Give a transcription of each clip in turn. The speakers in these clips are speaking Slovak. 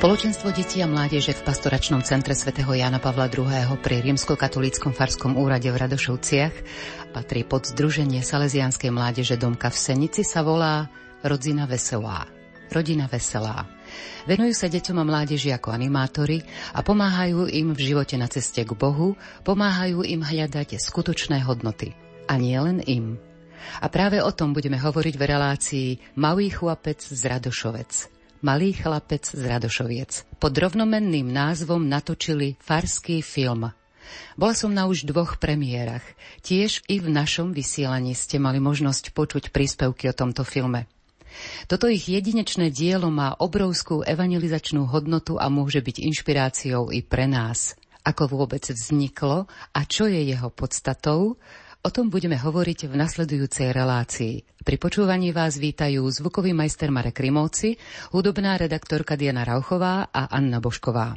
Spoločenstvo detí a mládeže v pastoračnom centre svätého Jana Pavla II. pri rímsko-katolíckom farskom úrade v Radošovciach patrí pod Združenie Salesianskej mládeže Domka v Senici sa volá Rodzina Veselá. Rodina Veselá. Venujú sa deťom a mládeži ako animátori a pomáhajú im v živote na ceste k Bohu, pomáhajú im hľadať skutočné hodnoty. A nie len im. A práve o tom budeme hovoriť v relácii Malý chlapec z Radošovec. Malý chlapec z Radošoviec. Pod rovnomenným názvom natočili farský film. Bola som na už dvoch premiérach. Tiež i v našom vysielaní ste mali možnosť počuť príspevky o tomto filme. Toto ich jedinečné dielo má obrovskú evangelizačnú hodnotu a môže byť inšpiráciou i pre nás. Ako vôbec vzniklo a čo je jeho podstatou, O tom budeme hovoriť v nasledujúcej relácii. Pri počúvaní vás vítajú zvukový majster Marek Rimovci, hudobná redaktorka Diana Rauchová a Anna Bošková.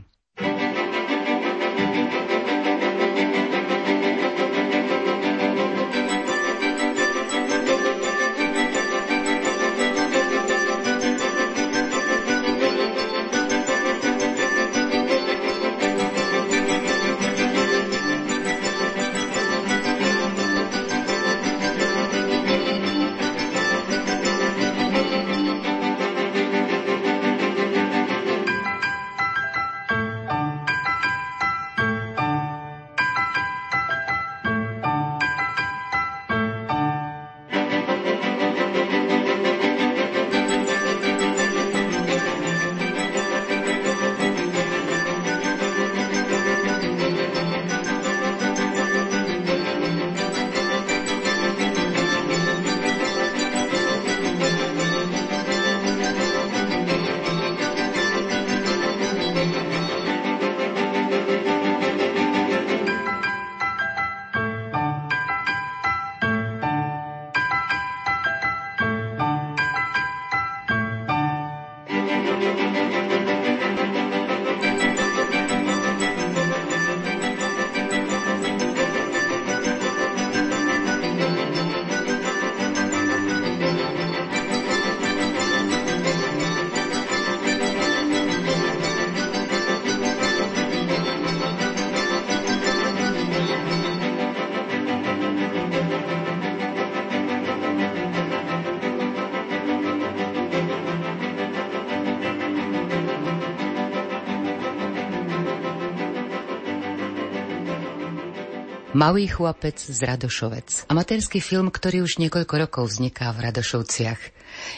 Malý chlapec z Radošovec. Amatérsky film, ktorý už niekoľko rokov vzniká v Radošovciach.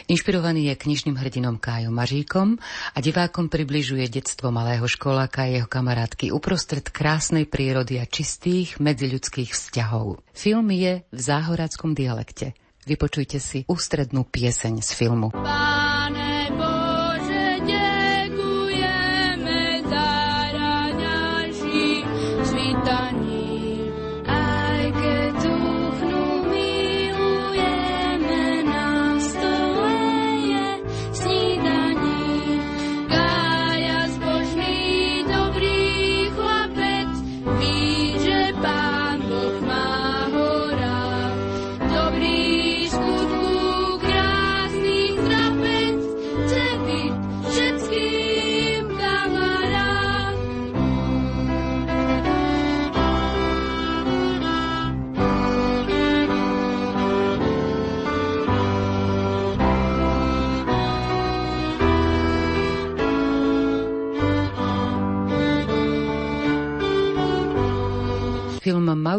Inšpirovaný je knižným hrdinom Kájom Maříkom a divákom približuje detstvo malého školáka a jeho kamarátky uprostred krásnej prírody a čistých medziľudských vzťahov. Film je v záhoráckom dialekte. Vypočujte si ústrednú pieseň z filmu. Film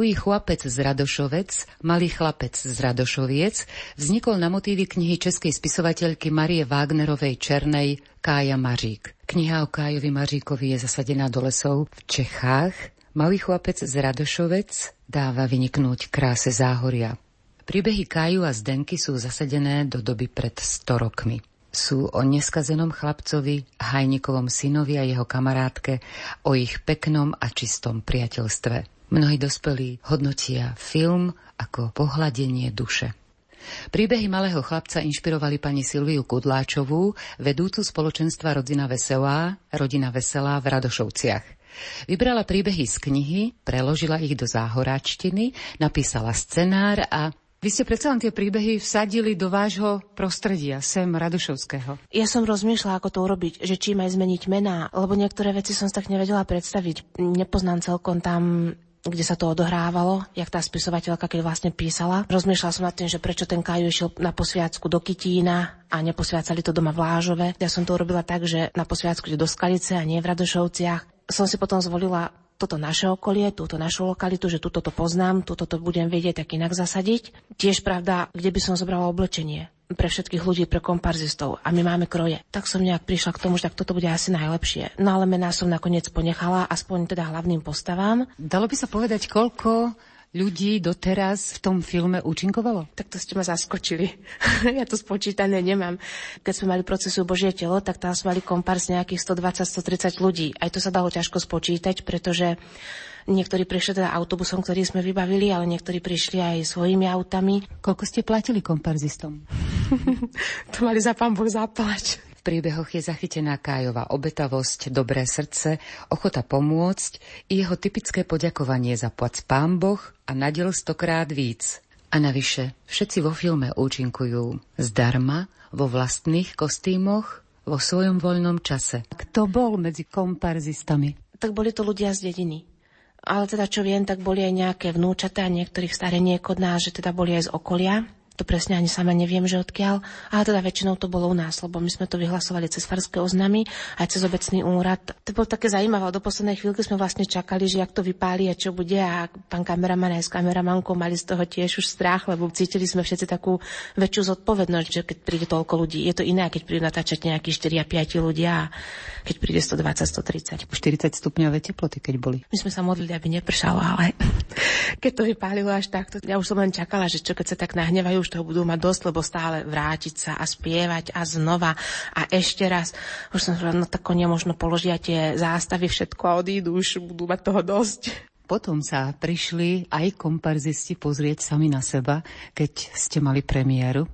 Malý chlapec z Radošovec, Malý chlapec z Radošoviec vznikol na motívy knihy českej spisovateľky Marie Wagnerovej Černej Kája Mařík. Kniha o Kájovi Maříkovi je zasadená do lesov v Čechách. Malý chlapec z Radošovec dáva vyniknúť kráse záhoria. Príbehy Káju a Zdenky sú zasadené do doby pred 100 rokmi. sú o neskazenom chlapcovi, hajnikovom synovi a jeho kamarátke, o ich peknom a čistom priateľstve. Mnohí dospelí hodnotia film ako pohľadenie duše. Príbehy malého chlapca inšpirovali pani Silviu Kudláčovú, vedúcu spoločenstva Rodina Veselá, Rodina Veselá v Radošovciach. Vybrala príbehy z knihy, preložila ich do záhoráčtiny, napísala scenár a vy ste predsa len tie príbehy vsadili do vášho prostredia, sem Radošovského. Ja som rozmýšľala, ako to urobiť, že čím aj zmeniť mená, lebo niektoré veci som si tak nevedela predstaviť. Nepoznám celkom tam kde sa to odohrávalo, jak tá spisovateľka, keď vlastne písala. Rozmýšľala som nad tým, že prečo ten Kaju išiel na posviacku do Kytína a neposviacali to doma v Lážove. Ja som to urobila tak, že na posviacku do Skalice a nie v Radošovciach. Som si potom zvolila toto naše okolie, túto našu lokalitu, že túto to poznám, túto to budem vedieť tak inak zasadiť. Tiež pravda, kde by som zobrala oblečenie pre všetkých ľudí, pre komparzistov a my máme kroje. Tak som nejak prišla k tomu, že tak toto bude asi najlepšie. No ale mená som nakoniec ponechala, aspoň teda hlavným postavám. Dalo by sa povedať, koľko ľudí doteraz v tom filme účinkovalo? Tak to ste ma zaskočili. ja to spočítané nemám. Keď sme mali procesu Božie telo, tak tam sme mali kompars nejakých 120-130 ľudí. Aj to sa dalo ťažko spočítať, pretože Niektorí prišli teda autobusom, ktorý sme vybavili, ale niektorí prišli aj svojimi autami. Koľko ste platili komparzistom? to mali za pán Boh zaplať príbehoch je zachytená Kájová obetavosť, dobré srdce, ochota pomôcť i jeho typické poďakovanie za plac pán Boh a nadel stokrát víc. A navyše, všetci vo filme účinkujú zdarma, vo vlastných kostýmoch, vo svojom voľnom čase. Kto bol medzi komparzistami? Tak boli to ľudia z dediny. Ale teda čo viem, tak boli aj nejaké vnúčatá, niektorých stareniek od nás, že teda boli aj z okolia to presne ani sama neviem, že odkiaľ, ale teda väčšinou to bolo u nás, lebo my sme to vyhlasovali cez farské oznamy, aj cez obecný úrad. To bolo také zaujímavé, do poslednej chvíľky sme vlastne čakali, že jak to vypáli a čo bude a pán kameraman aj s kameramankou mali z toho tiež už strach, lebo cítili sme všetci takú väčšiu zodpovednosť, že keď príde toľko ľudí, je to iné, keď prídu natáčať nejakí 4 a 5 ľudia a keď príde 120, 130. 40 stupňové teploty, keď boli. My sme sa modlili, aby nepršalo, ale keď to vypálilo až takto, ja už som len čakala, že čo keď sa tak nahnevajú, už toho budú mať dosť, lebo stále vrátiť sa a spievať a znova a ešte raz. Už som povedala, no tak konia možno položia tie zástavy všetko a odídu, už budú mať toho dosť. Potom sa prišli aj komparzisti pozrieť sami na seba, keď ste mali premiéru.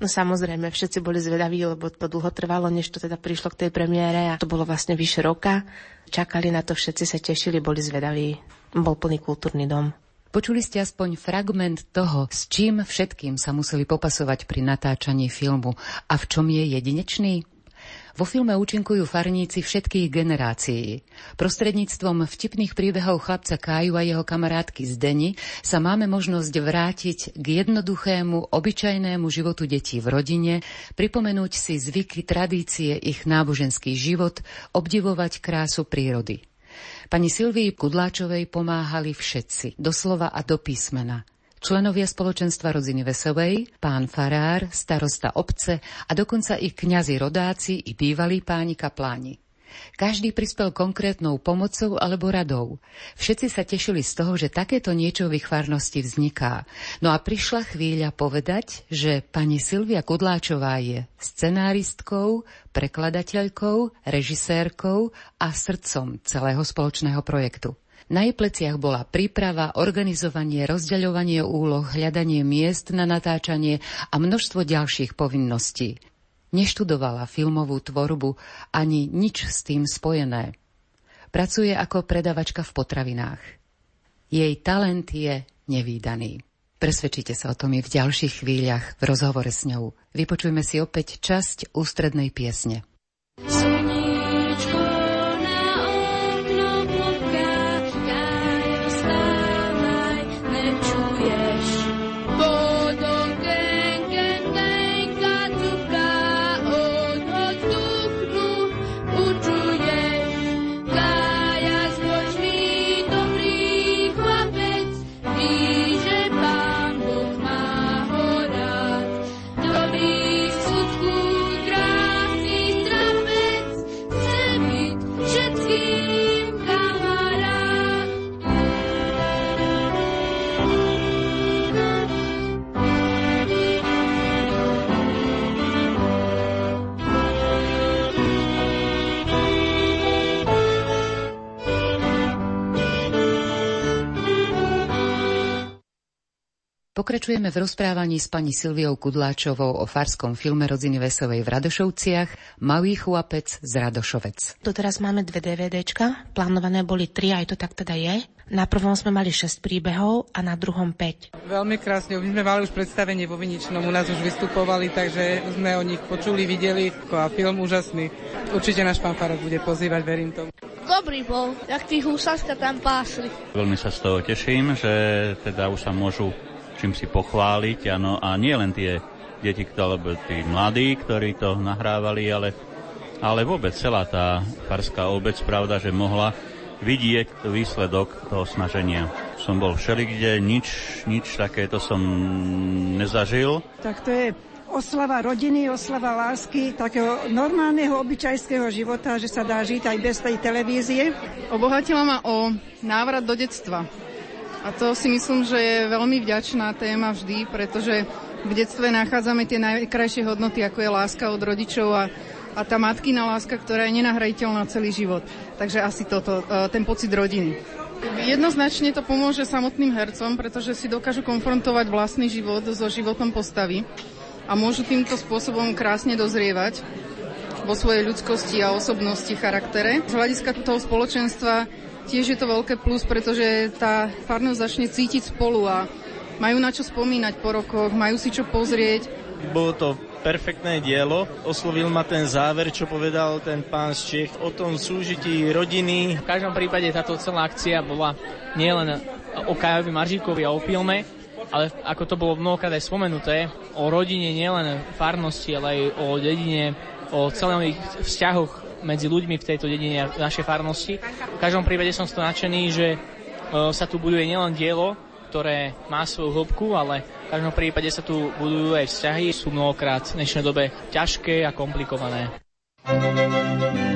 No samozrejme, všetci boli zvedaví, lebo to dlho trvalo, než to teda prišlo k tej premiére a to bolo vlastne vyše roka. Čakali na to, všetci sa tešili, boli zvedaví. Bol plný kultúrny dom. Počuli ste aspoň fragment toho, s čím všetkým sa museli popasovať pri natáčaní filmu a v čom je jedinečný? Vo filme účinkujú farníci všetkých generácií. Prostredníctvom vtipných príbehov chlapca Káju a jeho kamarátky z Deni sa máme možnosť vrátiť k jednoduchému, obyčajnému životu detí v rodine, pripomenúť si zvyky, tradície, ich náboženský život, obdivovať krásu prírody. Pani Silvii Kudláčovej pomáhali všetci, doslova a do písmena. Členovia spoločenstva Rodziny Veselej, pán Farár, starosta obce a dokonca i kňazi rodáci i bývalí páni kapláni. Každý prispel konkrétnou pomocou alebo radou. Všetci sa tešili z toho, že takéto niečo v ich farnosti vzniká. No a prišla chvíľa povedať, že pani Silvia Kudláčová je scenáristkou, prekladateľkou, režisérkou a srdcom celého spoločného projektu. Na jej pleciach bola príprava, organizovanie, rozdeľovanie úloh, hľadanie miest na natáčanie a množstvo ďalších povinností. Neštudovala filmovú tvorbu ani nič s tým spojené. Pracuje ako predavačka v potravinách. Jej talent je nevýdaný. Presvedčite sa o tom i v ďalších chvíľach v rozhovore s ňou. Vypočujme si opäť časť ústrednej piesne. Pokračujeme v rozprávaní s pani Silviou Kudláčovou o farskom filme Rodziny Vesovej v Radošovciach Malý chlapec z Radošovec. Teraz máme dve DVDčka, plánované boli tri, aj to tak teda je. Na prvom sme mali 6 príbehov a na druhom 5. Veľmi krásne, my sme mali už predstavenie vo Viničnom, u nás už vystupovali, takže sme o nich počuli, videli a film úžasný. Určite náš pán Farok bude pozývať, verím tomu. Dobrý bol, jak tí húsaska tam pásli. Veľmi sa z toho teším, že teda už sa môžu čím si pochváliť. Ano, a nie len tie deti, alebo tí mladí, ktorí to nahrávali, ale, ale vôbec celá tá farská obec, pravda, že mohla vidieť výsledok toho snaženia. Som bol všelikde, nič, nič takéto som nezažil. Tak to je oslava rodiny, oslava lásky, takého normálneho obyčajského života, že sa dá žiť aj bez tej televízie. Obohatila ma o návrat do detstva. A to si myslím, že je veľmi vďačná téma vždy, pretože v detstve nachádzame tie najkrajšie hodnoty, ako je láska od rodičov a, a tá matkina láska, ktorá je nenahraditeľná celý život. Takže asi toto, e, ten pocit rodiny. Jednoznačne to pomôže samotným hercom, pretože si dokážu konfrontovať vlastný život so životom postavy a môžu týmto spôsobom krásne dozrievať vo svojej ľudskosti a osobnosti, charaktere. Z hľadiska toho spoločenstva tiež je to veľké plus, pretože tá farnosť začne cítiť spolu a majú na čo spomínať po rokoch, majú si čo pozrieť. Bolo to perfektné dielo. Oslovil ma ten záver, čo povedal ten pán z Čech o tom súžití rodiny. V každom prípade táto celá akcia bola nielen o Kajovi Maržíkovi a o filme, ale ako to bolo mnohokrát aj spomenuté, o rodine nielen farnosti, ale aj o dedine, o celých vzťahoch medzi ľuďmi v tejto dedine a našej farnosti. V každom prípade som z toho nadšený, že e, sa tu buduje nielen dielo, ktoré má svoju hĺbku, ale v každom prípade sa tu budujú aj vzťahy, sú mnohokrát v dnešnej dobe ťažké a komplikované. Kaju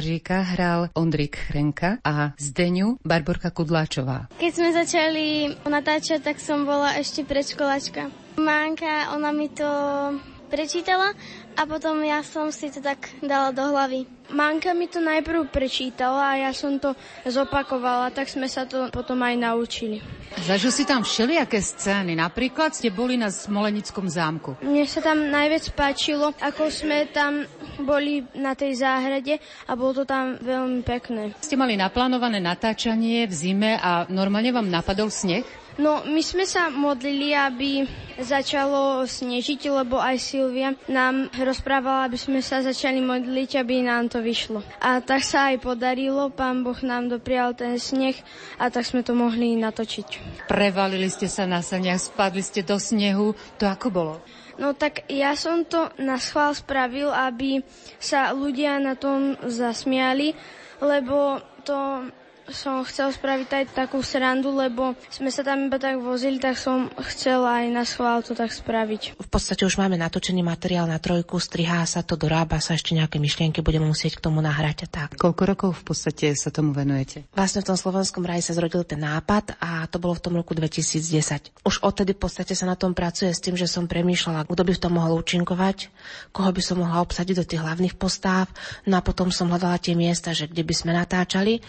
Maříka hral Ondrik Chrenka a Zdeňu Barborka Kudláčová. Keď sme začali natáčať, tak som bola ešte predškolačka. Mánka, ona mi to prečítala a potom ja som si to tak dala do hlavy. Manka mi to najprv prečítala a ja som to zopakovala, tak sme sa to potom aj naučili. Zažil si tam všelijaké scény, napríklad ste boli na Smolenickom zámku. Mne sa tam najviac páčilo, ako sme tam boli na tej záhrade a bolo to tam veľmi pekné. Ste mali naplánované natáčanie v zime a normálne vám napadol sneh? No, my sme sa modlili, aby začalo snežiť, lebo aj Silvia nám rozprávala, aby sme sa začali modliť, aby nám to vyšlo. A tak sa aj podarilo, pán Boh nám doprial ten sneh a tak sme to mohli natočiť. Prevalili ste sa na saniach, spadli ste do snehu, to ako bolo? No tak ja som to na schvál spravil, aby sa ľudia na tom zasmiali, lebo to som chcel spraviť aj takú srandu, lebo sme sa tam iba tak vozili, tak som chcel aj na schvál to tak spraviť. V podstate už máme natočený materiál na trojku, strihá sa to, dorába sa ešte nejaké myšlienky, budeme musieť k tomu nahrať a tak. Koľko rokov v podstate sa tomu venujete? Vlastne v tom slovenskom raji sa zrodil ten nápad a to bolo v tom roku 2010. Už odtedy v podstate sa na tom pracuje s tým, že som premýšľala, kto by v tom mohol účinkovať, koho by som mohla obsadiť do tých hlavných postáv, no a potom som hľadala tie miesta, že kde by sme natáčali.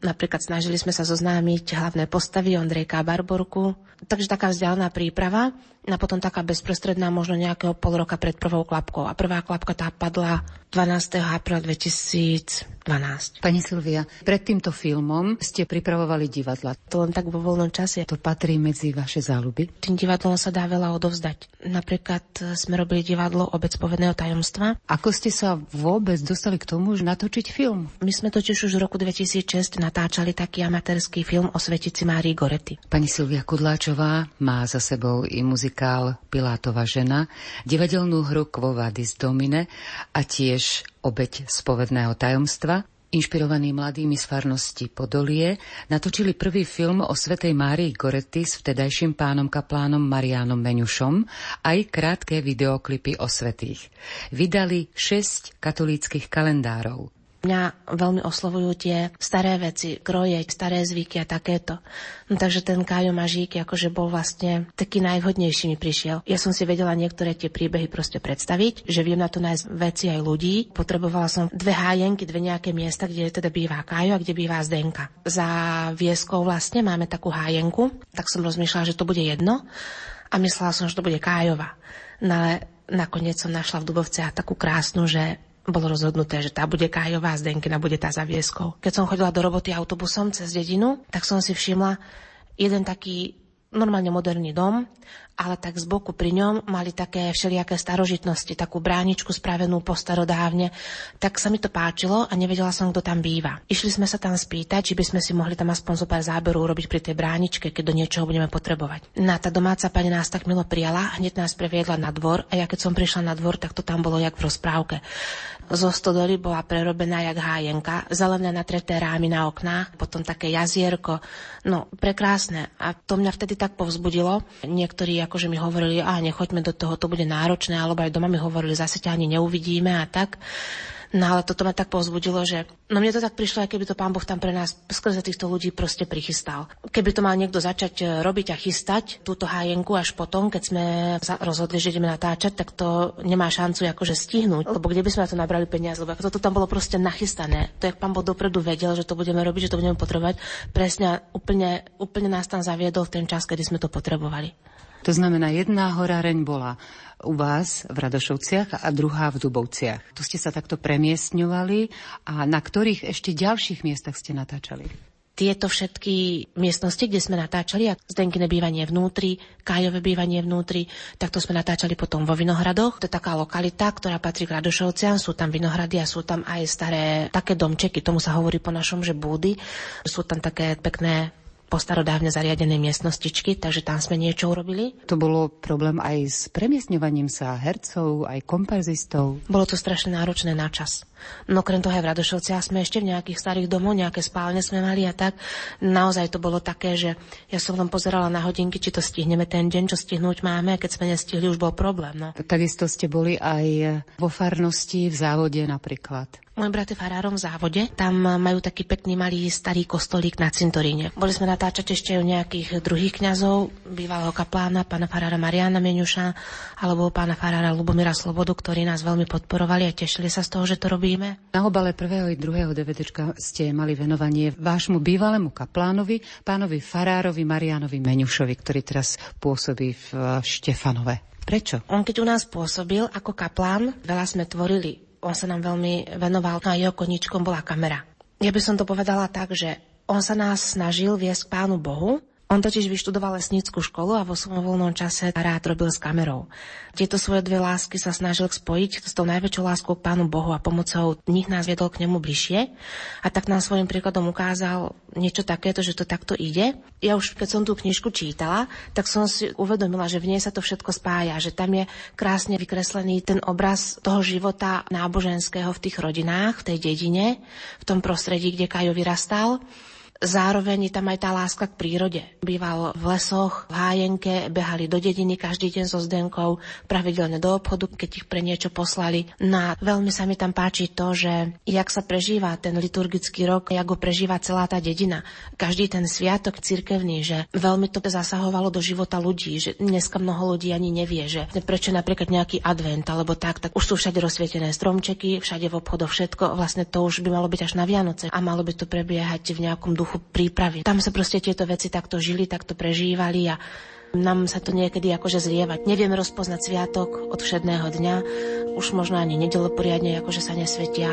Napríklad snažili sme sa zoznámiť hlavné postavy Ondrejka a Barborku. Takže taká vzdialená príprava a potom taká bezprostredná možno nejakého pol roka pred prvou klapkou. A prvá klapka tá padla 12. apríla 2012. Pani Silvia, pred týmto filmom ste pripravovali divadla. To len tak vo voľnom čase. To patrí medzi vaše záľuby? Tým divadlom sa dá veľa odovzdať. Napríklad e, sme robili divadlo Obec povedného tajomstva. Ako ste sa vôbec dostali k tomu, že natočiť film? My sme totiž už v roku 2006 natáčali taký amatérsky film o svetici Márii Gorety. Pani Silvia Kudláčová má za sebou i muzikál Pilátova žena, divadelnú hru Quo Vadis Domine a tiež obeď spovedného tajomstva, Inšpirovaní mladými z farnosti Podolie natočili prvý film o svetej Márii Goretti s vtedajším pánom kaplánom Marianom Meňušom aj krátke videoklipy o svetých. Vydali šesť katolíckých kalendárov. Mňa veľmi oslovujú tie staré veci, kroje, staré zvyky a takéto. No, takže ten Kájo Mažík akože bol vlastne taký najvhodnejší mi prišiel. Ja som si vedela niektoré tie príbehy proste predstaviť, že viem na to nájsť veci aj ľudí. Potrebovala som dve hájenky, dve nejaké miesta, kde teda bývá Kájo a kde bývá Zdenka. Za Vieskou vlastne máme takú hájenku, tak som rozmýšľala, že to bude jedno a myslela som, že to bude Kájova. No ale nakoniec som našla v Dubovciach takú krásnu, že bolo rozhodnuté, že tá bude Kájová Zdenkina bude tá za Vieskou. Keď som chodila do roboty autobusom cez dedinu, tak som si všimla jeden taký normálne moderný dom, ale tak z boku pri ňom mali také všelijaké starožitnosti, takú bráničku spravenú po starodávne. Tak sa mi to páčilo a nevedela som, kto tam býva. Išli sme sa tam spýtať, či by sme si mohli tam aspoň zo pár záberov urobiť pri tej bráničke, keď do niečoho budeme potrebovať. Na tá domáca pani nás tak milo prijala, hneď nás previedla na dvor a ja keď som prišla na dvor, tak to tam bolo jak v rozprávke. Zo stodoly bola prerobená jak hájenka, zelené natreté rámy na oknách, potom také jazierko. No, prekrásne. A to mňa vtedy tak povzbudilo. Niektorí akože mi hovorili, a nechoďme do toho, to bude náročné, alebo aj doma mi hovorili, zase ťa ani neuvidíme a tak. No ale toto ma tak povzbudilo, že no mne to tak prišlo, keby to pán Boh tam pre nás skrze týchto ľudí proste prichystal. Keby to mal niekto začať e, robiť a chystať túto hájenku až potom, keď sme sa rozhodli, že ideme natáčať, tak to nemá šancu akože stihnúť, lebo kde by sme na to nabrali peniaze, lebo toto tam bolo proste nachystané. To, jak pán Boh dopredu vedel, že to budeme robiť, že to budeme potrebovať, presne úplne, úplne nás tam zaviedol v ten čas, kedy sme to potrebovali. To znamená, jedna horáreň bola u vás v Radošovciach a druhá v Dubovciach. Tu ste sa takto premiestňovali a na ktorých ešte ďalších miestach ste natáčali? tieto všetky miestnosti, kde sme natáčali, a Zdenkine bývanie vnútri, Kájové bývanie vnútri, tak to sme natáčali potom vo Vinohradoch. To je taká lokalita, ktorá patrí k Radošovciam, sú tam Vinohrady a sú tam aj staré také domčeky, tomu sa hovorí po našom, že búdy. Sú tam také pekné postarodávne zariadené miestnostičky, takže tam sme niečo urobili. To bolo problém aj s premiestňovaním sa hercov, aj kompozistov. Bolo to strašne náročné na čas. No okrem toho aj v Radošovciach sme ešte v nejakých starých domoch, nejaké spálne sme mali a tak. Naozaj to bolo také, že ja som len pozerala na hodinky, či to stihneme ten deň, čo stihnúť máme a keď sme nestihli, už bol problém. No. Takisto ste boli aj vo farnosti v závode napríklad. Môj brat je farárom v závode. Tam majú taký pekný malý starý kostolík na cintoríne. Boli sme natáčať ešte u nejakých druhých kňazov, bývalého kaplána, pána farára Mariana Menuša, alebo pána farára Lubomira Slobodu, ktorí nás veľmi podporovali a tešili sa z toho, že to robí robíme? Na obale prvého i druhého DVDčka ste mali venovanie vášmu bývalému kaplánovi, pánovi Farárovi Marianovi Meňušovi, ktorý teraz pôsobí v Štefanove. Prečo? On keď u nás pôsobil ako kaplán, veľa sme tvorili. On sa nám veľmi venoval, no a jeho koničkom bola kamera. Ja by som to povedala tak, že on sa nás snažil viesť k Pánu Bohu, on totiž vyštudoval lesnícku školu a vo svojom voľnom čase rád robil s kamerou. Tieto svoje dve lásky sa snažil spojiť s tou najväčšou láskou k Pánu Bohu a pomocou nich nás viedol k nemu bližšie. A tak nám svojim príkladom ukázal niečo takéto, že to takto ide. Ja už keď som tú knižku čítala, tak som si uvedomila, že v nej sa to všetko spája, že tam je krásne vykreslený ten obraz toho života náboženského v tých rodinách, v tej dedine, v tom prostredí, kde Kajo vyrastal Zároveň je tam aj tá láska k prírode. Býval v lesoch, v hájenke, behali do dediny každý deň so Zdenkou, pravidelne do obchodu, keď ich pre niečo poslali. No a veľmi sa mi tam páči to, že jak sa prežíva ten liturgický rok, jak ho prežíva celá tá dedina. Každý ten sviatok cirkevný, že veľmi to zasahovalo do života ľudí, že dneska mnoho ľudí ani nevie, že prečo napríklad nejaký advent alebo tak, tak už sú všade rozsvietené stromčeky, všade v obchodoch všetko, vlastne to už by malo byť až na Vianoce a malo by to prebiehať v nejakom duchu prípravy. Tam sa proste tieto veci takto žili, takto prežívali a nám sa to niekedy akože zlievať. Nevieme rozpoznať sviatok od všedného dňa, už možno ani nedelo poriadne akože sa nesvetia.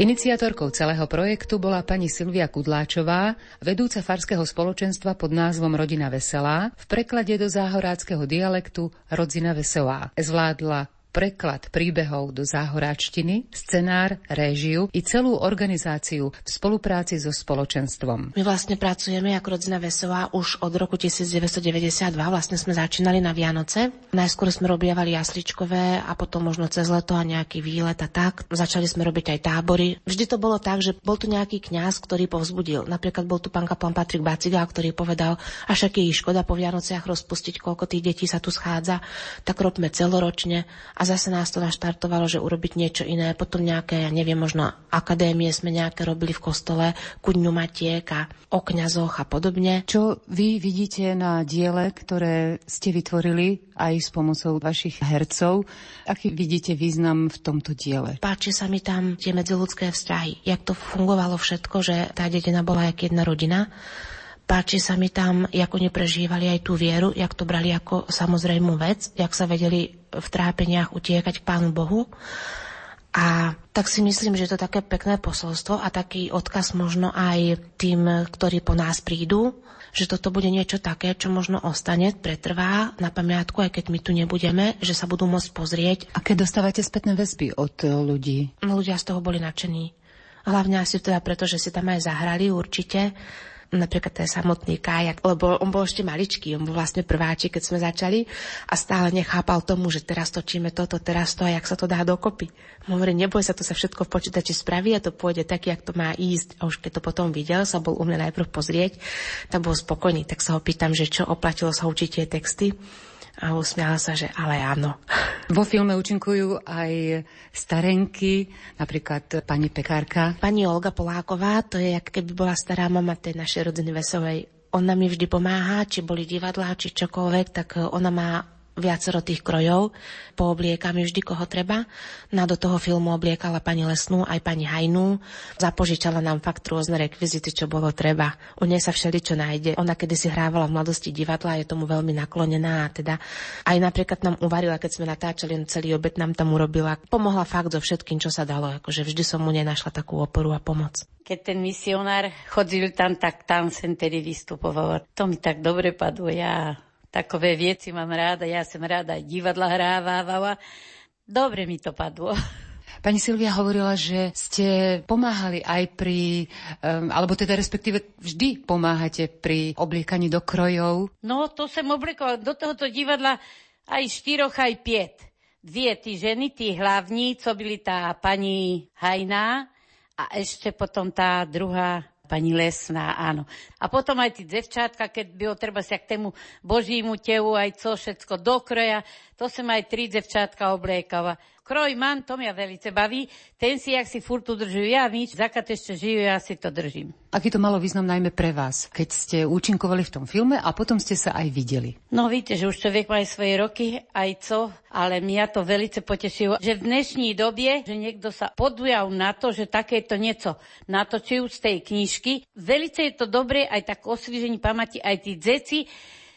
Iniciatorkou celého projektu bola pani Silvia Kudláčová, vedúca farského spoločenstva pod názvom Rodina Veselá, v preklade do záhoráckého dialektu Rodzina Veselá. Zvládla preklad príbehov do záhoráčtiny, scenár, réžiu i celú organizáciu v spolupráci so spoločenstvom. My vlastne pracujeme ako rodzina Veselá už od roku 1992. Vlastne sme začínali na Vianoce. Najskôr sme robievali jasličkové a potom možno cez leto a nejaký výlet a tak. Začali sme robiť aj tábory. Vždy to bolo tak, že bol tu nejaký kňaz, ktorý povzbudil. Napríklad bol tu pán kaplan Patrik Baciga, ktorý povedal, a však je škoda po Vianociach rozpustiť, koľko tých detí sa tu schádza, tak robme celoročne a zase nás to naštartovalo, že urobiť niečo iné. Potom nejaké, ja neviem, možno akadémie sme nejaké robili v kostole, ku dňu Matiek a o kňazoch a podobne. Čo vy vidíte na diele, ktoré ste vytvorili aj s pomocou vašich hercov? Aký vidíte význam v tomto diele? Páči sa mi tam tie medziludské vzťahy. Jak to fungovalo všetko, že tá dedina bola jak jedna rodina Páči sa mi tam, ako neprežívali aj tú vieru, jak to brali ako samozrejmú vec, jak sa vedeli v trápeniach utiekať k Pánu Bohu. A tak si myslím, že je to také pekné posolstvo a taký odkaz možno aj tým, ktorí po nás prídu, že toto bude niečo také, čo možno ostane, pretrvá na pamiatku, aj keď my tu nebudeme, že sa budú môcť pozrieť. A keď dostávate spätné väzby od ľudí? Ľudia z toho boli nadšení. Hlavne asi teda preto, že si tam aj zahrali určite napríklad ten samotný kajak, lebo on bol ešte maličký, on bol vlastne prváči, keď sme začali a stále nechápal tomu, že teraz točíme toto, teraz to a jak sa to dá dokopy. Hovorí, neboj sa, to sa všetko v počítači spraví a to pôjde tak, jak to má ísť. A už keď to potom videl, sa bol u mňa najprv pozrieť, tak bol spokojný. Tak sa ho pýtam, že čo oplatilo sa učiť tie texty a usmiala sa, že ale áno. Vo filme účinkujú aj starenky, napríklad pani Pekárka. Pani Olga Poláková, to je, jak keby bola stará mama tej našej rodiny Veselej. Ona mi vždy pomáha, či boli divadlá, či čokoľvek, tak ona má viacero tých krojov, poobliekam vždy koho treba. Na do toho filmu obliekala pani Lesnú aj pani Hajnú. Zapožičala nám fakt rôzne rekvizity, čo bolo treba. U nej sa všeličo nájde. Ona kedy si hrávala v mladosti divadla, je tomu veľmi naklonená a teda aj napríklad nám uvarila, keď sme natáčali celý obed, nám tam urobila. Pomohla fakt so všetkým, čo sa dalo. Akože vždy som mu nenašla takú oporu a pomoc keď ten misionár chodil tam, tak tam sem tedy vystupoval. To mi tak dobre padlo. Ja takové veci mám ráda. Ja som ráda aj divadla hrávala. Dobre mi to padlo. Pani Silvia hovorila, že ste pomáhali aj pri, um, alebo teda respektíve vždy pomáhate pri obliekaní do krojov. No, to som obliekovala do tohoto divadla aj štyroch, aj piet. Dvie tí ženy, tí hlavní, co byli tá pani Hajná a ešte potom tá druhá pani Lesná, áno. A potom aj tí devčátka, keď bylo treba sa k tému Božímu tevu aj co všetko dokroja, to som aj tri devčátka obliekava kroj mám, to mňa velice baví. Ten si, jak si furt udržujú, ja nič, zakat ešte žijú, ja si to držím. Aký to malo význam najmä pre vás, keď ste účinkovali v tom filme a potom ste sa aj videli? No víte, že už človek má aj svoje roky, aj co, ale mňa to velice potešilo, že v dnešní dobie, že niekto sa podujal na to, že takéto niečo natočil z tej knižky. Velice je to dobré, aj tak osviežení pamäti, aj tí dzeci,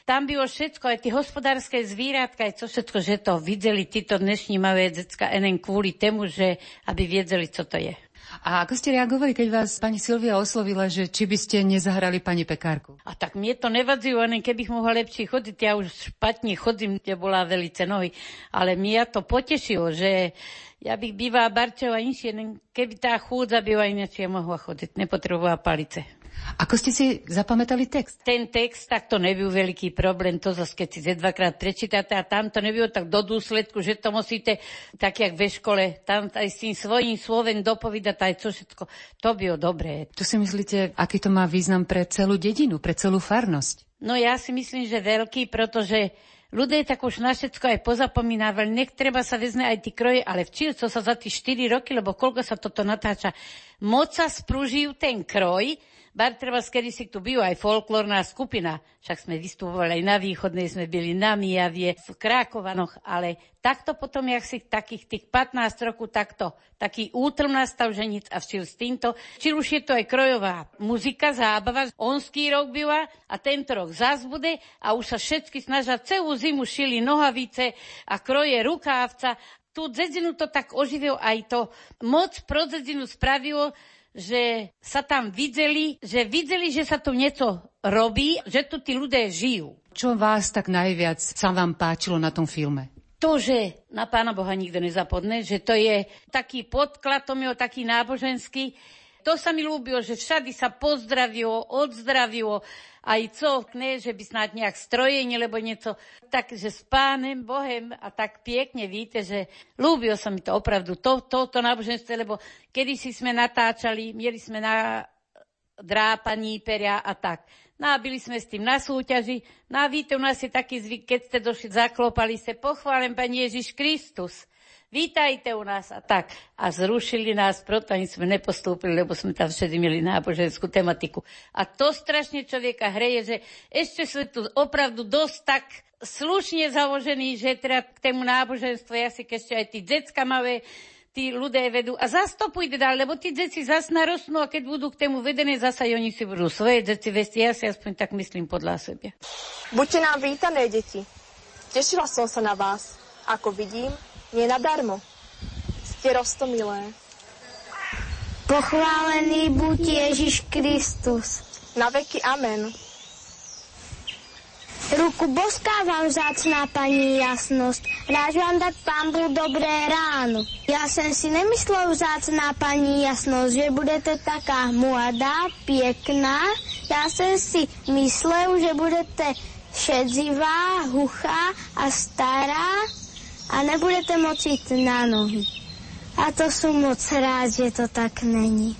tam bylo všetko, aj tie hospodárske zvíratka, aj co všetko, že to videli títo dnešní malé decka enen kvôli tému, že aby viedzeli, co to je. A ako ste reagovali, keď vás pani Silvia oslovila, že či by ste nezahrali pani pekárku? A tak mne to nevadzilo, len keby mohla lepšie chodiť. Ja už špatne chodím, kde bola velice nohy. Ale mňa to potešilo, že ja bych bývala Barčova inšie, keby tá chúdza byla ináč, ja mohla chodiť, nepotrebovala palice. Ako ste si zapamätali text? Ten text, tak to nebyl veľký problém, to zase keď si ze dvakrát prečítate a tam to nebylo tak do dôsledku, že to musíte, tak jak ve škole, tam aj s tým svojím slovom dopovídať aj čo všetko. To bylo dobré. Tu si myslíte, aký to má význam pre celú dedinu, pre celú farnosť? No ja si myslím, že veľký, pretože ľudia tak už na všetko aj pozapomínavali, nech treba sa vezme aj tí kroje, ale včil co sa za tí 4 roky, lebo koľko sa toto natáča, moc sa sprúžil ten kroj, Bar treba kedy si tu byl aj folklórna skupina, však sme vystupovali aj na východnej, sme byli na Mijavie, v Krákovanoch, ale takto potom, jak si takých tých 15 rokov takto, taký útrm nastav ženic a včil s týmto, či už je to aj krojová muzika, zábava, onský rok byla a tento rok zás bude a už sa všetky snažia celú zimu šili nohavice a kroje rukávca. Tú dzedzinu to tak oživil aj to. Moc pro dzedzinu spravilo, že sa tam videli, že videli, že sa tu niečo robí, že tu tí ľudia žijú. Čo vás tak najviac sa vám páčilo na tom filme? To, že na Pána Boha nikto nezapodne, že to je taký podklad, to je taký náboženský, to sa mi ľúbilo, že všady sa pozdravilo, odzdravilo, aj co, ne, že by snáď nejak strojenie, lebo niečo, takže s pánem Bohem a tak pekne víte, že ľúbilo sa mi to opravdu, to, toto náboženstvo, lebo kedy si sme natáčali, mieli sme na drápaní peria a tak. No byli sme s tým na súťaži. No a víte, u nás je taký zvyk, keď ste došli, zaklopali ste, pochválen Pani Ježiš Kristus vítajte u nás a tak. A zrušili nás, proto ani sme nepostúpili, lebo sme tam všetci mieli náboženskú tematiku. A to strašne človeka hreje, že ešte sme tu opravdu dosť tak slušne založení, že teda k tému náboženstvu jazyk ešte aj tí decka malé, tí ľudia vedú. A zas to pôjde ďalej, lebo tí deti zas narostnú a keď budú k tému vedené, zasa oni si budú svoje deti vesti. Ja si aspoň tak myslím podľa sebe. Buďte nám vítané, deti. Tešila som sa na vás. Ako vidím, nie nadarmo. Ste rostomilé. Pochválený buď Ježiš Kristus. Na veky amen. Ruku boská vám vzácná paní jasnosť. Rád vám dať pán Bůh dobré ráno. Já jsem si nemyslel vzácná paní jasnosť, že budete taká mladá, pěkná. Já jsem si myslel, že budete šedzivá, huchá a stará a nebudete moci ísť na nohy. A to som moc rád, že to tak není.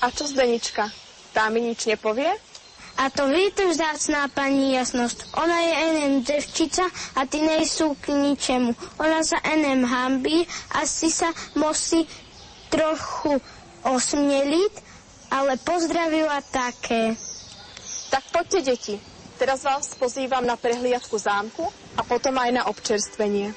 A čo Zdenička? Tá mi nič nepovie? A to víte, vzácná paní jasnosť. Ona je enem devčica a ty nejsú k ničemu. Ona sa enem hambí a si sa musí trochu osmieliť, ale pozdravila také. Tak poďte, deti. Teraz vás pozývam na prehliadku zámku a potom aj na občerstvenie.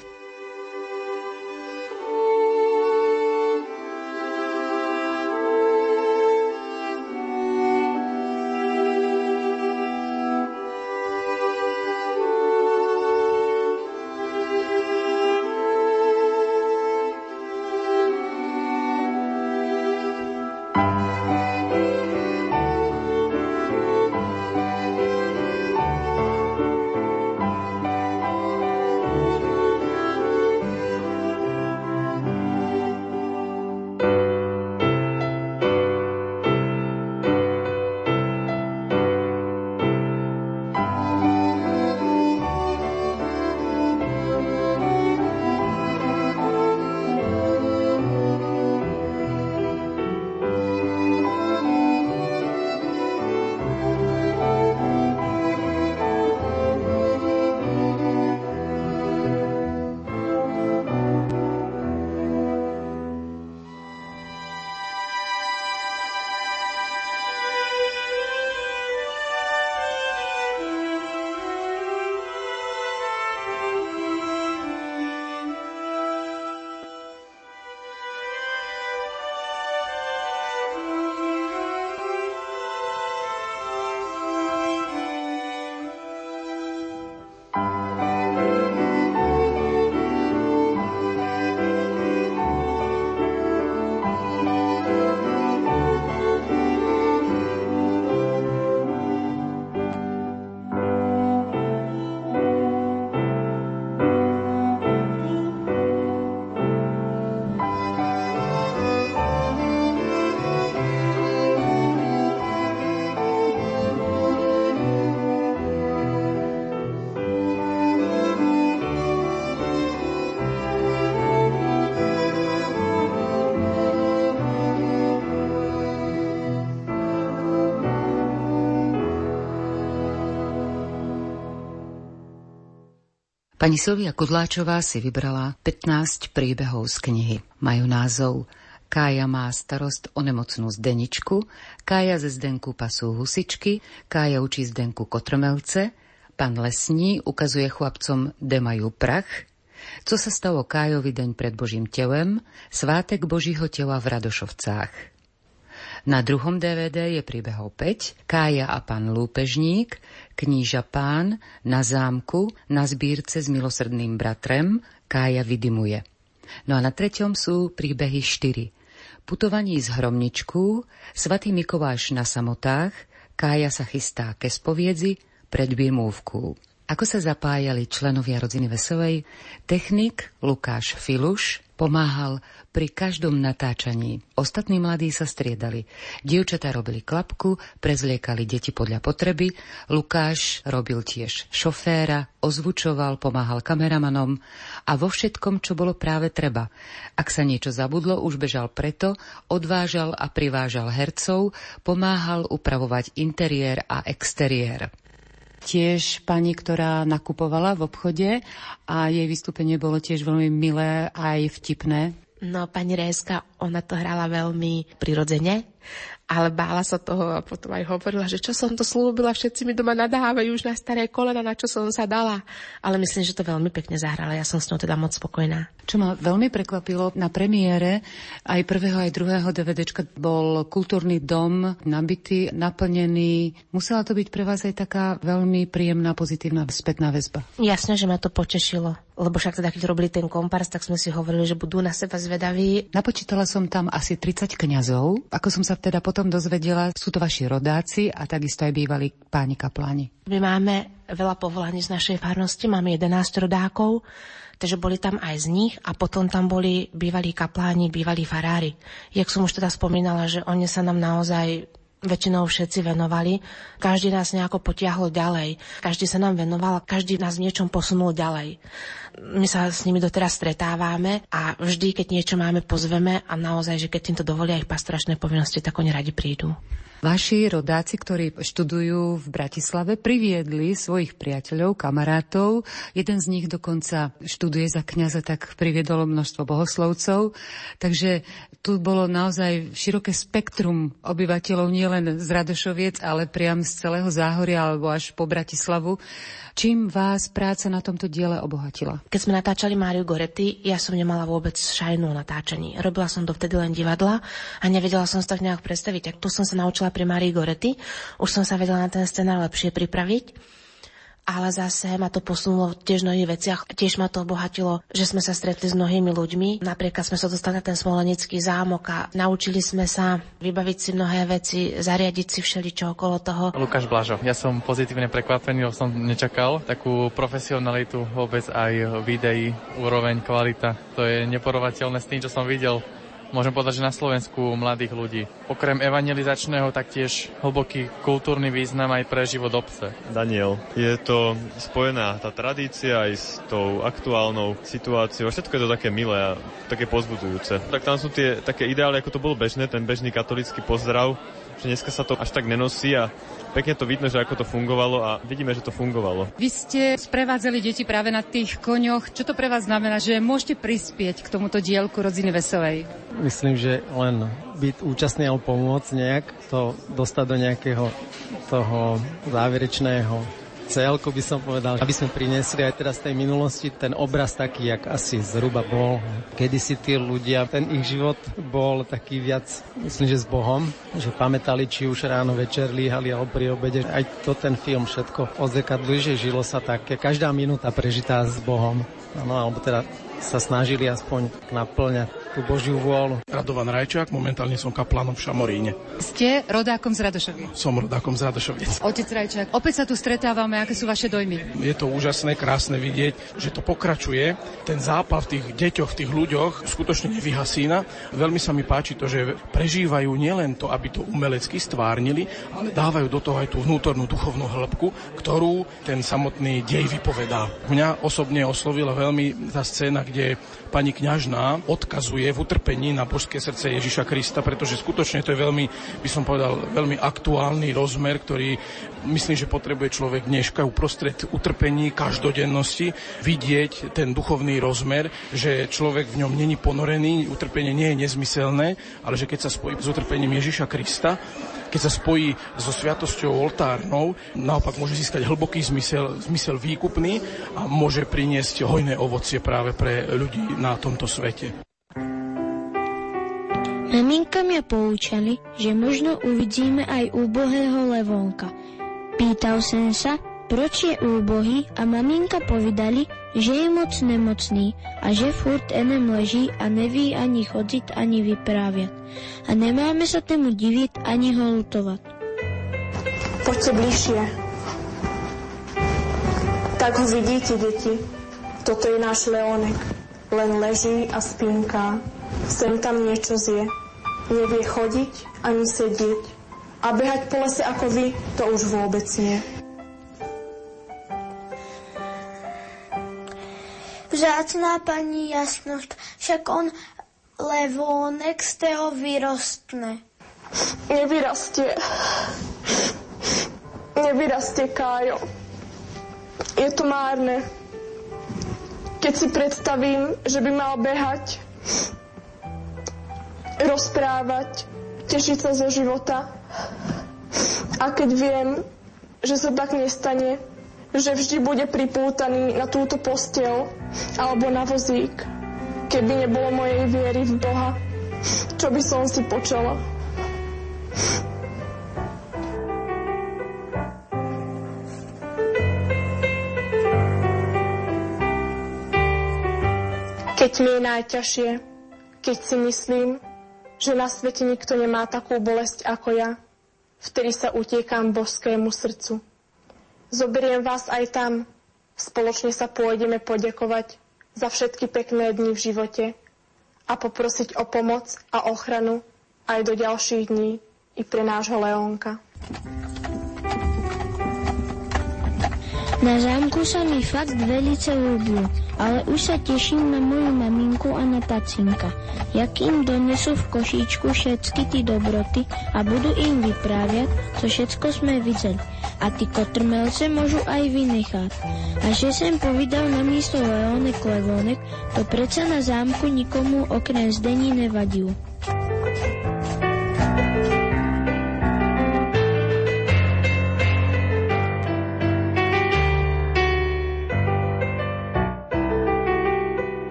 Pani Silvia Kudláčová si vybrala 15 príbehov z knihy. Majú názov Kája má starost o nemocnú Zdeničku, Kája ze Zdenku pasú husičky, Kája učí Zdenku kotrmelce, Pán Lesní ukazuje chlapcom, kde majú prach, co sa stalo Kájovi deň pred Božím telem, svátek Božího tela v Radošovcách. Na druhom DVD je príbehov 5, Kája a pán Lúpežník, Kníža pán, Na zámku, na zbírce s milosrdným bratrem, Kája vydimuje. No a na treťom sú príbehy 4. Putovaní z Hromničku, Svatý Mikoláš na samotách, Kája sa chystá ke spoviedzi pred Bimúvku. Ako sa zapájali členovia rodiny Veselej, technik Lukáš Filuš pomáhal pri každom natáčaní. Ostatní mladí sa striedali. Dievčatá robili klapku, prezliekali deti podľa potreby, Lukáš robil tiež šoféra, ozvučoval, pomáhal kameramanom a vo všetkom, čo bolo práve treba. Ak sa niečo zabudlo, už bežal preto, odvážal a privážal hercov, pomáhal upravovať interiér a exteriér tiež pani, ktorá nakupovala v obchode a jej vystúpenie bolo tiež veľmi milé aj vtipné. No, pani Réska, ona to hrala veľmi prirodzene ale bála sa toho a potom aj hovorila, že čo som to slúbila, všetci mi doma nadávajú už na staré kolena, na čo som sa dala. Ale myslím, že to veľmi pekne zahrala, ja som s ňou teda moc spokojná. Čo ma veľmi prekvapilo, na premiére aj prvého, aj druhého DVDčka bol kultúrny dom nabitý, naplnený. Musela to byť pre vás aj taká veľmi príjemná, pozitívna spätná väzba. Jasne, že ma to potešilo. Lebo však teda, keď robili ten kompars, tak sme si hovorili, že budú na seba zvedaví. Napočítala som tam asi 30 kňazov. Ako som sa teda potom dozvedela, sú to vaši rodáci a takisto aj bývalí páni kapláni. My máme veľa povolaní z našej farnosti, máme 11 rodákov, takže boli tam aj z nich a potom tam boli bývalí kapláni, bývalí farári. Jak som už teda spomínala, že oni sa nám naozaj väčšinou všetci venovali. Každý nás nejako potiahol ďalej. Každý sa nám venoval, každý nás v niečom posunul ďalej. My sa s nimi doteraz stretávame a vždy, keď niečo máme, pozveme a naozaj, že keď týmto dovolia ich pastoračné povinnosti, tak oni radi prídu. Vaši rodáci, ktorí študujú v Bratislave, priviedli svojich priateľov, kamarátov. Jeden z nich dokonca študuje za kňaza, tak priviedolo množstvo bohoslovcov. Takže tu bolo naozaj široké spektrum obyvateľov, nielen z Radošoviec, ale priam z celého Záhoria alebo až po Bratislavu. Čím vás práca na tomto diele obohatila? Keď sme natáčali Máriu Goretti, ja som nemala vôbec šajnú natáčaní. Robila som dovtedy len divadla a nevedela som sa tak nejak predstaviť. Tak tu som sa naučila pri Márii Goretti. Už som sa vedela na ten scenár lepšie pripraviť ale zase ma to posunulo tiež v mnohých veciach. Tiež ma to obohatilo, že sme sa stretli s mnohými ľuďmi. Napríklad sme sa dostali na ten smolenický zámok a naučili sme sa vybaviť si mnohé veci, zariadiť si všeličo okolo toho. Lukáš Blažo, ja som pozitívne prekvapený, som nečakal takú profesionalitu vôbec aj videí, úroveň, kvalita. To je neporovateľné s tým, čo som videl môžem povedať, že na Slovensku mladých ľudí. Okrem evangelizačného taktiež hlboký kultúrny význam aj pre život obce. Daniel, je to spojená tá tradícia aj s tou aktuálnou situáciou. Všetko je to také milé a také pozbudujúce. Tak tam sú tie také ideály, ako to bolo bežné, ten bežný katolický pozdrav, že dneska sa to až tak nenosí a pekne to vidno, že ako to fungovalo a vidíme, že to fungovalo. Vy ste sprevádzali deti práve na tých koňoch. Čo to pre vás znamená, že môžete prispieť k tomuto dielku Rodziny Veselej? Myslím, že len byť účastný alebo pomôcť nejak to dostať do nejakého toho záverečného celku by som povedal, aby sme priniesli aj teraz tej minulosti ten obraz taký, jak asi zhruba bol. Kedy si tí ľudia, ten ich život bol taký viac, myslím, že s Bohom, že pamätali, či už ráno, večer líhali alebo pri obede. Aj to ten film všetko odzrkadluje, že žilo sa také, každá minúta prežitá s Bohom. No, alebo teda sa snažili aspoň naplňať tú Božiu vôľu. Radovan Rajčák, momentálne som kaplanom v Šamoríne. Ste rodákom z Radošoviec? Som rodákom z Radošoviec. Otec Rajčák, opäť sa tu stretávame, aké sú vaše dojmy? Je to úžasné, krásne vidieť, že to pokračuje. Ten zápal v tých deťoch, v tých ľuďoch skutočne nevyhasína. Veľmi sa mi páči to, že prežívajú nielen to, aby to umelecky stvárnili, ale dávajú do toho aj tú vnútornú duchovnú hĺbku, ktorú ten samotný dej vypovedá. Mňa osobne oslovila veľmi tá scéna, kde pani kňažná odkazuje v utrpení na božské srdce Ježiša Krista, pretože skutočne to je veľmi, by som povedal, veľmi aktuálny rozmer, ktorý myslím, že potrebuje človek dneška uprostred utrpení každodennosti vidieť ten duchovný rozmer, že človek v ňom není ponorený, utrpenie nie je nezmyselné, ale že keď sa spojí s utrpením Ježiša Krista, keď sa spojí so sviatosťou oltárnou, naopak môže získať hlboký zmysel, zmysel výkupný a môže priniesť hojné ovocie práve pre ľudí na tomto svete. Maminka mňa poučali, že možno uvidíme aj úbohého levónka. Pýtal som sa, proč je úbohý a maminka povedali, že je moc nemocný a že furt enem leží a neví ani chodiť, ani vypráviať. A nemáme sa tomu diviť, ani ho lutovať. Poďte bližšie. Tak ho vidíte, deti. Toto je náš Leonek. Len leží a spínká. Sem tam niečo zje. Nevie chodiť ani sedieť. A behať po lese ako vy, to už vôbec nie. Vzácná pani jasnosť, však on levónek z toho vyrostne. Nevyrastie. Nevyrastie, Kájo. Je to márne. Keď si predstavím, že by mal behať, rozprávať, tešiť sa zo života. A keď viem, že sa tak nestane, že vždy bude pripútaný na túto postel alebo na vozík. Keby nebolo mojej viery v Boha, čo by som si počala? Keď mi je najťažšie, keď si myslím, že na svete nikto nemá takú bolesť ako ja, vtedy sa utiekam božskému srdcu. Zoberiem vás aj tam. Spoločne sa pôjdeme poďakovať za všetky pekné dni v živote a poprosiť o pomoc a ochranu aj do ďalších dní i pre nášho Leónka. Na zámku sa mi fakt velice ľúbilo, ale už sa teším na moju maminku a na tacinka. Jak im donesú v košíčku všetky ty dobroty a budú im vypráviať, co všetko sme videli. A ty kotrmelce môžu aj vynechať. A že sem povedal na místo Leónek Levónek, to predsa na zámku nikomu okrem zdení nevadilo.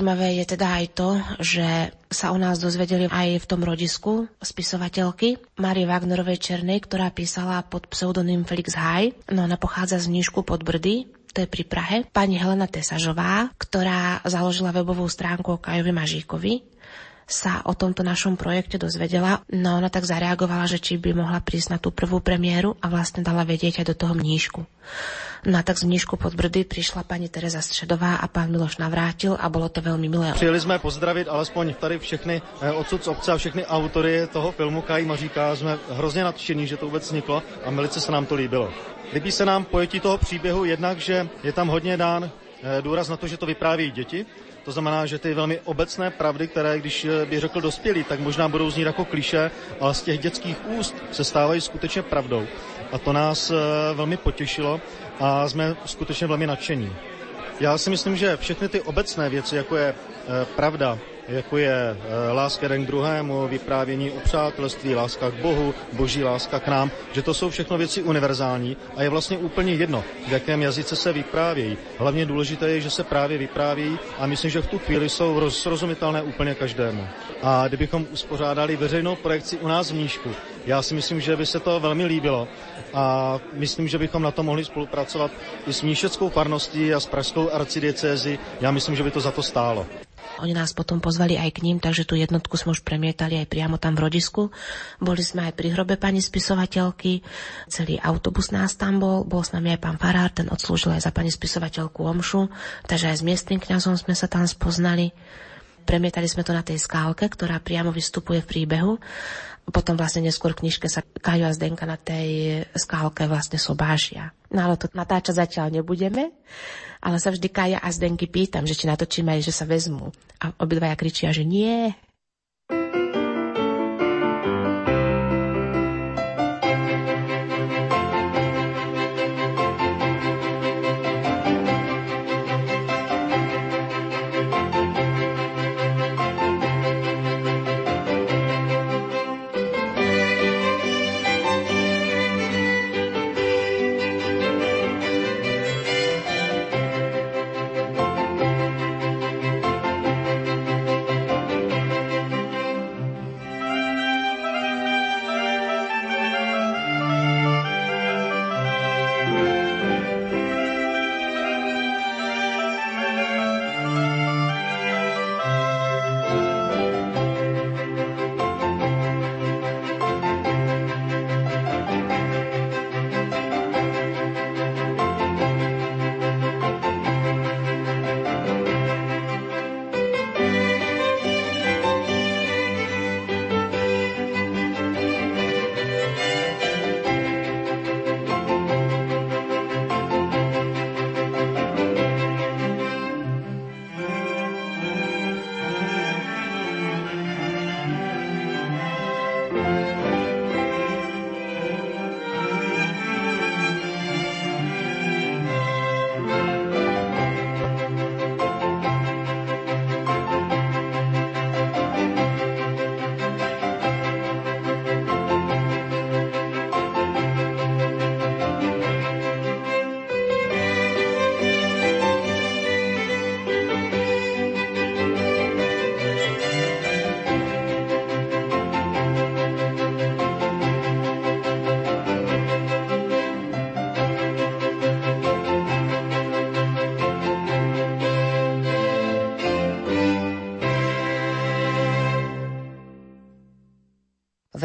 Zajímavé je teda aj to, že sa o nás dozvedeli aj v tom rodisku spisovateľky Marie Wagnerovej Černej, ktorá písala pod pseudonym Felix Haj. No ona pochádza z Nížku pod Brdy, to je pri Prahe. Pani Helena Tesažová, ktorá založila webovú stránku o Kajovi Mažíkovi, sa o tomto našom projekte dozvedela, no ona tak zareagovala, že či by mohla prísť na tú prvú premiéru a vlastne dala vedieť aj do toho mníšku. No a tak z mníšku pod Brdy prišla pani Tereza Středová a pán Miloš navrátil a bylo to velmi milé. Přijeli jsme pozdravit alespoň tady všechny eh, odsud z obce a všechny autory toho filmu Kaj Maříka. Jsme hrozně nadšení, že to vůbec vzniklo a velice se nám to líbilo. Líbí se nám pojetí toho příběhu jednak, že je tam hodně dán eh, důraz na to, že to vypráví děti, to znamená, že ty velmi obecné pravdy, které když eh, by řekl dospělý, tak možná budou znít jako kliše, ale z těch dětských úst se stávají skutečně pravdou. A to nás velmi potěšilo a jsme skutečně velmi nadšení. Já si myslím, že všechny ty obecné věci, jako je e, pravda, jako je e, láska jeden k druhému, vyprávění o přátelství, láska k Bohu, boží láska k nám, že to jsou všechno věci univerzální a je vlastně úplně jedno, v jakém jazyce se vyprávějí. Hlavně důležité je, že se právě vyprávějí a myslím, že v tu chvíli jsou srozumitelné úplně každému. A kdybychom uspořádali veřejnou projekci u nás v Nížku, já si myslím, že by se to velmi líbilo a myslím, že bychom na to mohli spolupracovat i s Míšeckou farností a s Pražskou arcidiecézy. Já myslím, že by to za to stálo. Oni nás potom pozvali aj k ním, takže tú jednotku sme už premietali aj priamo tam v rodisku. Boli sme aj pri hrobe pani spisovateľky, celý autobus nás tam bol, bol s nami aj pán Farár, ten odslúžil aj za pani spisovateľku Omšu, takže aj s miestnym kňazom sme sa tam spoznali. Premietali sme to na tej skálke, ktorá priamo vystupuje v príbehu. Potom vlastne neskôr v knižke sa Kajo a Zdenka na tej skálke vlastne sobášia. No ale to natáčať zatiaľ nebudeme, ale sa vždy Kaja a Zdenky pýtam, že či natočíme aj, že sa vezmú. A obidvaja kričia, že nie,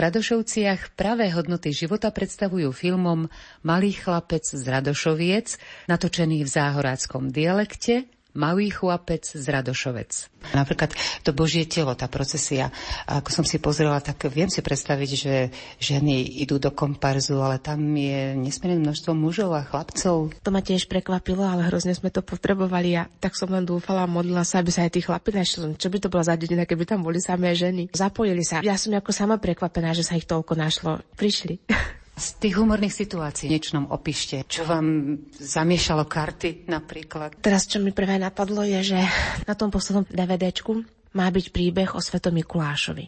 Radošovciach pravé hodnoty života predstavujú filmom Malý chlapec z Radošoviec, natočený v záhoráckom dialekte Malý chlapec z Radošovec. Napríklad to Božie telo, tá procesia. Ako som si pozrela, tak viem si predstaviť, že ženy idú do komparzu, ale tam je nesmierne množstvo mužov a chlapcov. To ma tiež prekvapilo, ale hrozne sme to potrebovali a tak som len dúfala a modlila sa, aby sa aj tí chlapi našli. Čo by to bola za dedina, keby tam boli samé ženy? Zapojili sa. Ja som ako sama prekvapená, že sa ich toľko našlo. Prišli. Z tých humorných situácií niečnom opíšte, čo vám zamiešalo karty napríklad. Teraz, čo mi prvé napadlo, je, že na tom poslednom DVDčku má byť príbeh o Svetom Mikulášovi.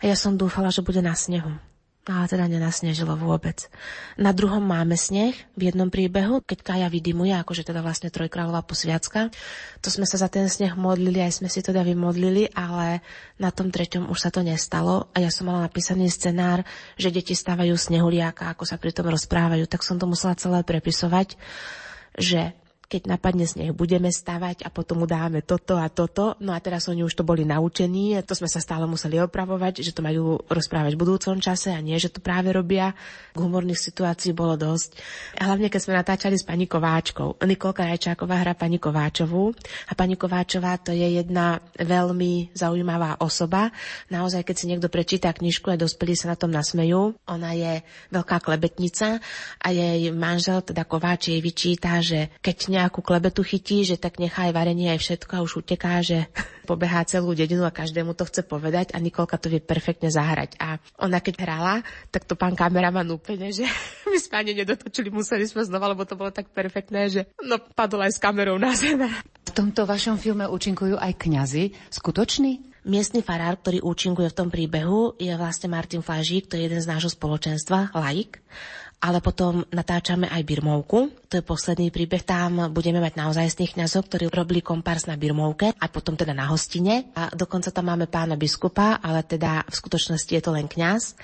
A ja som dúfala, že bude na snehu ale teda nenasnežilo vôbec. Na druhom máme sneh v jednom príbehu, keď Kaja vydimuje, akože teda vlastne trojkráľová posviacka. To sme sa za ten sneh modlili, aj sme si teda vymodlili, ale na tom treťom už sa to nestalo a ja som mala napísaný scenár, že deti stávajú snehuliaka, ako sa pri tom rozprávajú, tak som to musela celé prepisovať, že keď napadne sneh, budeme stavať a potom mu dáme toto a toto. No a teraz oni už to boli naučení, to sme sa stále museli opravovať, že to majú rozprávať v budúcom čase a nie, že to práve robia. Humorných situácií bolo dosť. A hlavne, keď sme natáčali s pani Kováčkou. Nikolka Rajčáková hrá pani Kováčovú a pani Kováčová to je jedna veľmi zaujímavá osoba. Naozaj, keď si niekto prečíta knižku a dospelí sa na tom nasmejú, ona je veľká klebetnica a jej manžel, teda Kováč, jej vyčíta, že keď nejakú klebetu chytí, že tak nechá aj varenie aj všetko a už uteká, že pobehá celú dedinu a každému to chce povedať a Nikolka to vie perfektne zahrať. A ona keď hrala, tak to pán kameraman úplne, že my sme ani nedotočili, museli sme znova, lebo to bolo tak perfektné, že no padol aj s kamerou na zem. V tomto vašom filme účinkujú aj kňazi. Skutoční? Miestny farár, ktorý účinkuje v tom príbehu, je vlastne Martin Flážík, to je jeden z nášho spoločenstva, laik ale potom natáčame aj Birmovku. To je posledný príbeh. Tam budeme mať naozaj z tých kňazov, ktorí robili kompárs na Birmovke a potom teda na hostine. A dokonca tam máme pána biskupa, ale teda v skutočnosti je to len kňaz.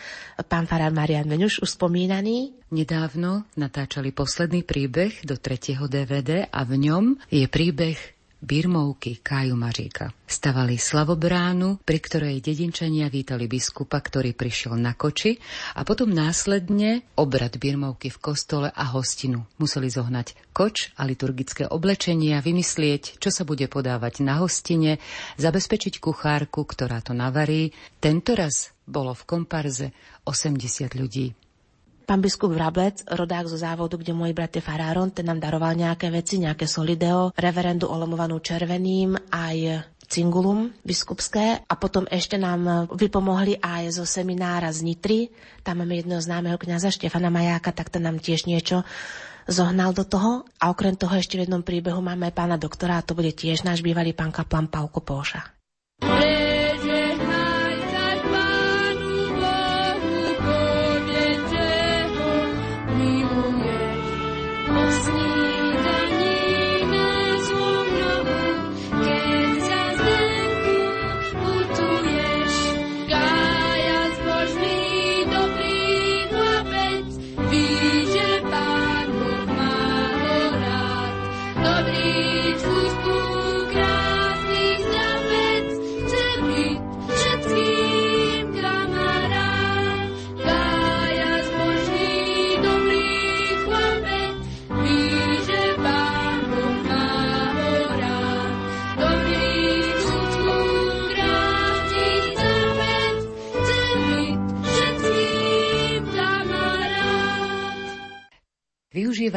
Pán farár Marian Menuš, už spomínaný. Nedávno natáčali posledný príbeh do tretieho DVD a v ňom je príbeh Birmovky Káju Maříka. Stavali slavobránu, pri ktorej dedinčania vítali biskupa, ktorý prišiel na koči a potom následne obrad Birmovky v kostole a hostinu. Museli zohnať koč a liturgické oblečenia, vymyslieť, čo sa bude podávať na hostine, zabezpečiť kuchárku, ktorá to navarí. Tento raz bolo v komparze 80 ľudí. Pán biskup Vrablec, rodák zo závodu, kde môj brat je faráron, ten nám daroval nejaké veci, nejaké solideo, reverendu olomovanú červeným, aj cingulum biskupské a potom ešte nám vypomohli aj zo seminára z Nitry. Tam máme jedného známeho kňaza Štefana Majáka, tak ten nám tiež niečo zohnal do toho. A okrem toho ešte v jednom príbehu máme pána doktora a to bude tiež náš bývalý pán kaplan Pavko Poša.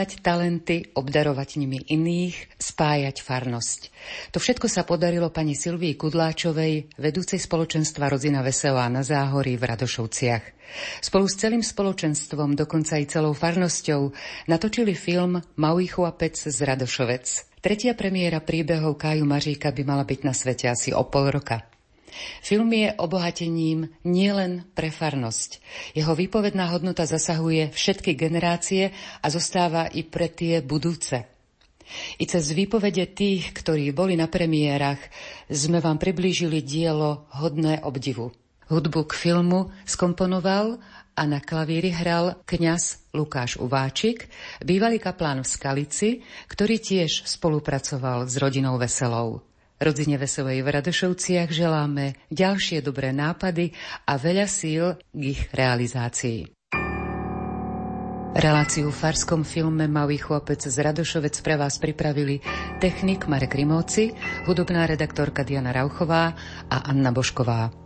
Využívať talenty, obdarovať nimi iných, spájať farnosť. To všetko sa podarilo pani Silvii Kudláčovej, vedúcej spoločenstva Rodzina Veselá na Záhorí v Radošovciach. Spolu s celým spoločenstvom, dokonca aj celou farnosťou, natočili film Malý chlapec z Radošovec. Tretia premiéra príbehov Káju Maříka by mala byť na svete asi o pol roka. Film je obohatením nielen pre farnosť. Jeho výpovedná hodnota zasahuje všetky generácie a zostáva i pre tie budúce. I cez výpovede tých, ktorí boli na premiérach, sme vám priblížili dielo hodné obdivu. Hudbu k filmu skomponoval a na klavíri hral kňaz Lukáš Uváčik, bývalý kaplán v Skalici, ktorý tiež spolupracoval s rodinou Veselou. Rodzine Veselej v Radošovciach želáme ďalšie dobré nápady a veľa síl k ich realizácii. Reláciu v farskom filme Malý chlapec z Radošovec pre vás pripravili technik Marek Rimóci, hudobná redaktorka Diana Rauchová a Anna Bošková.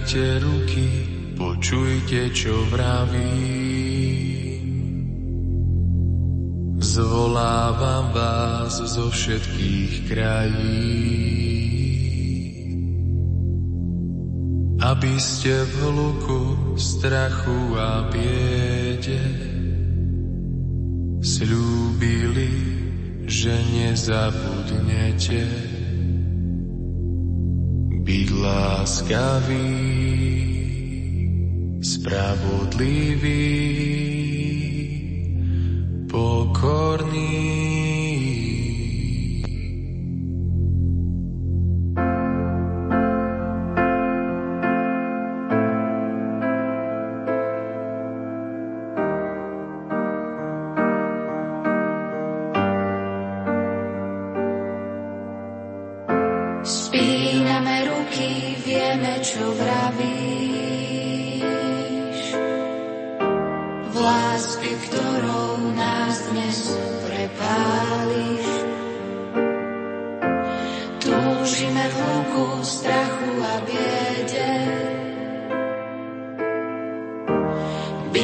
Spínate ruky, počujte, čo vravím. Zvolávam vás zo všetkých krajín, aby ste v hluku strachu a biede slúbili, že nezabudnete láskavý, spravodlivý,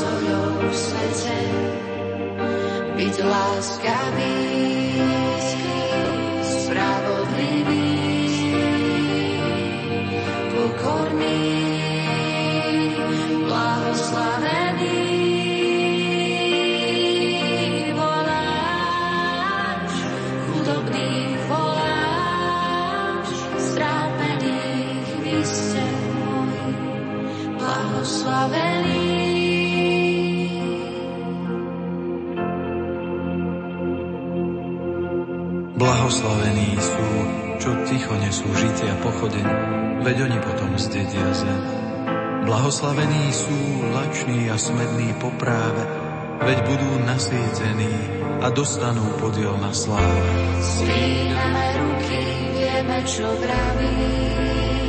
soľou v svete, byť láskavý, spravodlivý, pochodeň, veď oni potom zdedia zem. Blahoslavení sú lační a smední po práve, veď budú nasýtení a dostanú podiel na sláve. Spíname ruky, vieme, čo pravíš.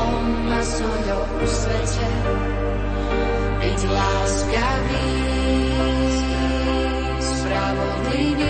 Svetlom na v svete, byť láskavý, spravodlivý,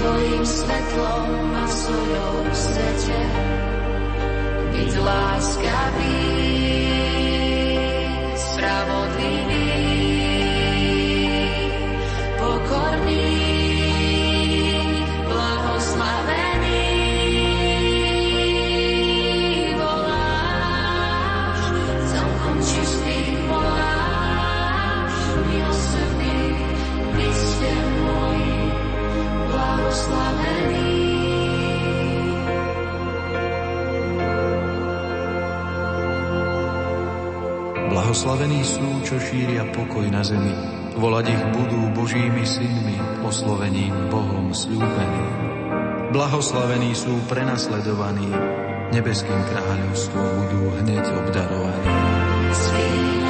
Tvojim svetlom a solou v svete. Byť láskavý, spravodlivý, Blahoslavení sú, čo šíria pokoj na zemi. Volať ich budú Božími synmi, oslovením Bohom slúbeným. Blahoslavení sú prenasledovaní, nebeským kráľovstvom budú hneď obdarovaní. Svínané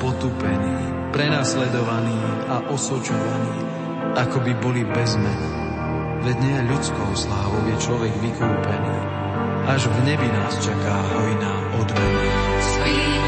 potupení, prenasledovaní a osočovaní, ako by boli bez mena. Veď nie ľudskou slávou je človek vykúpený. Až v nebi nás čaká hojná odmena. Spíname